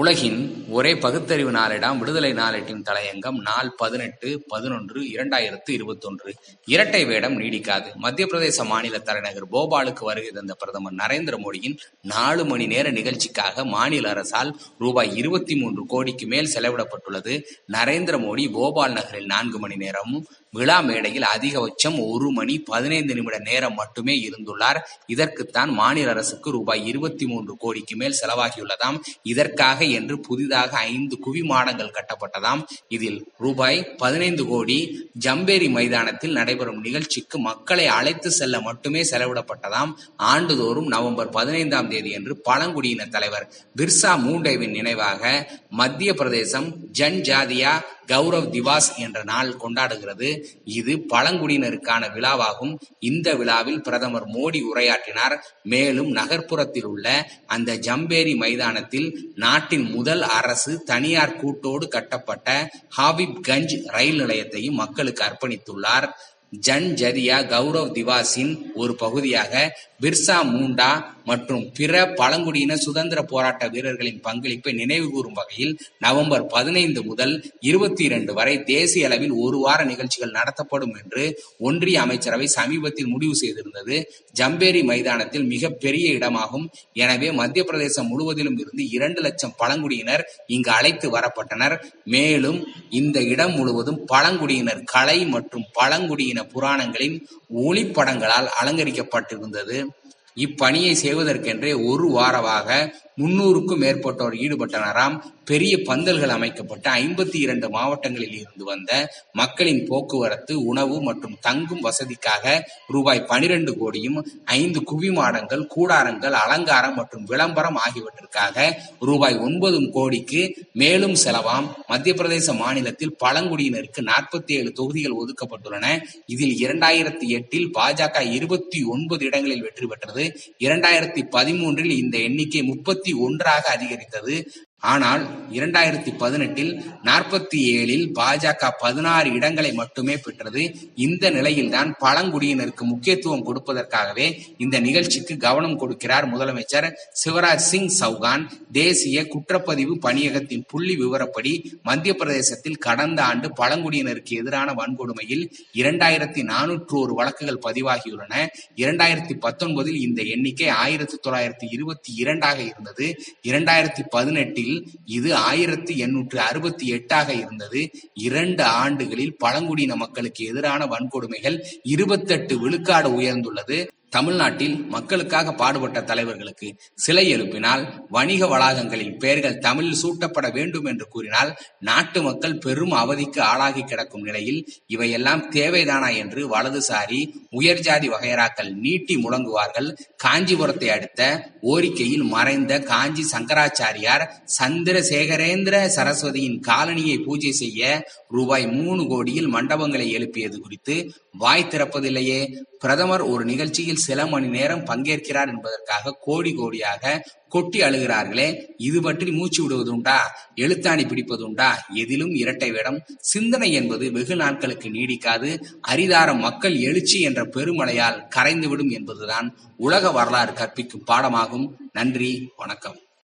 உலகின் ஒரே பகுத்தறிவு நாளிடம் விடுதலை நாளேட்டின் தலையங்கம் நாள் பதினெட்டு பதினொன்று இரண்டாயிரத்து இருபத்தொன்று. இரட்டை வேடம் நீடிக்காது. மத்திய பிரதேச மாநில தலைநகர் போபாலுக்கு வருகை தந்த பிரதமர் நரேந்திர மோடியின் நாலு மணி நேர நிகழ்ச்சிக்காக மாநில அரசால் ரூபாய் இருபத்தி மூன்று கோடிக்கு மேல் செலவிடப்பட்டுள்ளது. நரேந்திர மோடி போபால் நகரில் நான்கு மணி நேரமும் விழா மேடையில் அதிகபட்சம் ஒரு மணி பதினைந்து நிமிட நேரம் மட்டுமே இருந்துள்ளார். இதற்குத்தான் மாநில அரசுக்கு ரூபாய் இருபத்தி மூன்று கோடிக்கு மேல் செலவாகியுள்ளதாம். இதற்காக என்று புதிதாக ஐந்து குவி மாடங்கள் கட்டப்பட்டதாம். இதில் ரூபாய் பதினைந்து கோடி ஜம்பேரி மைதானத்தில் நடைபெறும் நிகழ்ச்சிக்கு மக்களை அழைத்து செல்ல மட்டுமே செலவிடப்பட்டதாம். ஆண்டுதோறும் நவம்பர் பதினைந்தாம் தேதி என்று பழங்குடியின தலைவர் பிர்சா மூண்டேவின் நினைவாக மத்திய பிரதேசம் ஜன் ஜாதியா கௌரவ் திவாஸ் என்ற நாள் கொண்டாடுகிறது. இது பழங்குடியினருக்கான விழாவாகும். இந்த விழாவில் பிரதமர் மோடி உரையாற்றினார். மேலும் நகர்ப்புறத்தில் உள்ள அந்த ஜம்பேரி மைதானத்தில் நாட்டின் முதல் அரசு தனியார் கூட்டோடு கட்டப்பட்ட ஹாபிப்கஞ்ச் ரயில் நிலையத்தையும் மக்கள் மக்களுக்கு அர்ப்பணித்துள்ளார் ஜன் ஜதியா கௌரவ் திவாஸின் ஒரு பகுதியாக பிர்சா மூண்டா மற்றும் பிற பழங்குடியின சுதந்திர போராட்ட வீரர்களின் பங்களிப்பை நினைவுகூரும் வகையில் நவம்பர் பதினைந்து முதல் இருபத்தி இரண்டு வரை தேசிய அளவில் ஒரு வார நிகழ்ச்சிகள் நடத்தப்படும் என்று ஒன்றிய அமைச்சரவை சமீபத்தில் முடிவு செய்திருந்தது. ஜம்பேரி மைதானத்தில் மிக பெரிய இடமாகும். எனவே மத்திய பிரதேசம் முழுவதிலும் இருந்து இரண்டு லட்சம் பழங்குடியினர் இங்கு அழைத்து வரப்பட்டனர். மேலும் இந்த இடம் முழுவதும் பழங்குடியினர் கலை மற்றும் பழங்குடியின புராணங்களின் ஒளிப்படங்களால் அலங்கரிக்கப்பட்டிருந்தது. இப்பணியை செய்வதற்கென்றே ஒரு வாரமாக முன்னூறுக்கும் மேற்பட்டோர் ஈடுபட்டனராம் பெரிய பந்தல்கள் அமைக்கப்பட்டு ஐம்பத்தி இரண்டு மாவட்டங்களில் இருந்து வந்த மக்களின் போக்குவரத்து உணவு மற்றும் தங்கும் வசதிக்காக ரூபாய் பனிரெண்டு கோடியும் ஐந்து குவிமாடங்கள் கூடாரங்கள் அலங்காரம் மற்றும் விளம்பரம் ஆகியவற்றிற்காக ரூபாய் ஒன்பது கோடிக்கு மேலும் செலவாம். மத்திய பிரதேச மாநிலத்தில் பழங்குடியினருக்கு நாற்பத்தி ஏழு தொகுதிகள் ஒதுக்கப்பட்டுள்ளன. இதில் இரண்டாயிரத்தி எட்டில் பாஜக இருபத்தி ஒன்பது இடங்களில் வெற்றி பெற்றது. இரண்டாயிரத்தி பதிமூன்றில் இந்த எண்ணிக்கை முப்பத்தி ஒன்றாக அதிகரித்தது. ஆனால் இரண்டாயிரத்தி பதினெட்டில் நாற்பத்தி ஏழில் பாஜக பதினாறு இடங்களை மட்டுமே பெற்றது. இந்த நிலையில்தான் பழங்குடியினருக்கு முக்கியத்துவம் கொடுப்பதற்காகவே இந்த நிகழ்ச்சிக்கு கவனம் கொடுக்கிறார் முதலமைச்சர் சிவராஜ் சிங் சௌகான். தேசிய குற்றப்பதிவு பணியகத்தின் புள்ளி விவரப்படி மத்திய பிரதேசத்தில் கடந்த ஆண்டு பழங்குடியினருக்கு எதிரான வன்கொடுமையில் இரண்டாயிரத்தி நானூற்று ஒரு வழக்குகள் பதிவாகியுள்ளன. இரண்டாயிரத்தி பத்தொன்பதில் இந்த எண்ணிக்கை ஆயிரத்தி தொள்ளாயிரத்தி இருபத்தி இரண்டாக இருந்தது. இரண்டாயிரத்தி பதினெட்டில் இது ஆயிரத்தி எண்ணூற்று அறுபத்தி எட்டாக இருந்தது. இரண்டு ஆண்டுகளில் பழங்குடியின மக்களுக்கு எதிரான வன்கொடுமைகள் இருபத்தெட்டு விழுக்காடு உயர்ந்துள்ளது. தமிழ்நாட்டில் மக்களுக்காக பாடுபட்ட தலைவர்களுக்கு சிலை எழுப்பினால் வணிக வளாகங்களில் பெயர்கள் தமிழில் சூட்டப்பட வேண்டும் என்று கூறினால் நாட்டு மக்கள் பெரும் அவதிக்கு ஆளாகி கிடக்கும் நிலையில் இவையெல்லாம் தேவைதானா என்று வலதுசாரி உயர்ஜாதி வகையராக்கள் நீட்டி முழங்குவார்கள். காஞ்சிபுரத்தை அடுத்த ஓரிக்கையில் மறைந்த காஞ்சி சங்கராச்சாரியார் சந்திரசேகரேந்திர சரஸ்வதியின் காலனியை பூஜை செய்ய ரூபாய் மூணு கோடியில் மண்டபங்களை எழுப்பியது குறித்து வாய் திறப்பதில்லையே. பிரதமர் ஒரு நிகழ்ச்சியில் சில மணி நேரம் பங்கேற்கிறார் என்பதற்காக கோடி கோடியாக கொட்டி அழுகிறார்களே இது பற்றி மூச்சு விடுவதுண்டா எழுத்தாணி பிடிப்பதுண்டா எதிலும் இரட்டை வேடம். சிந்தனை என்பது வெகு நாட்களுக்கு நீடிக்காது. அரிதாரம் மக்கள் எழுச்சி என்ற பெருமழையால் கரைந்துவிடும் என்பதுதான் உலக வரலாறு கற்பிக்கும் பாடமாகும். நன்றி வணக்கம்.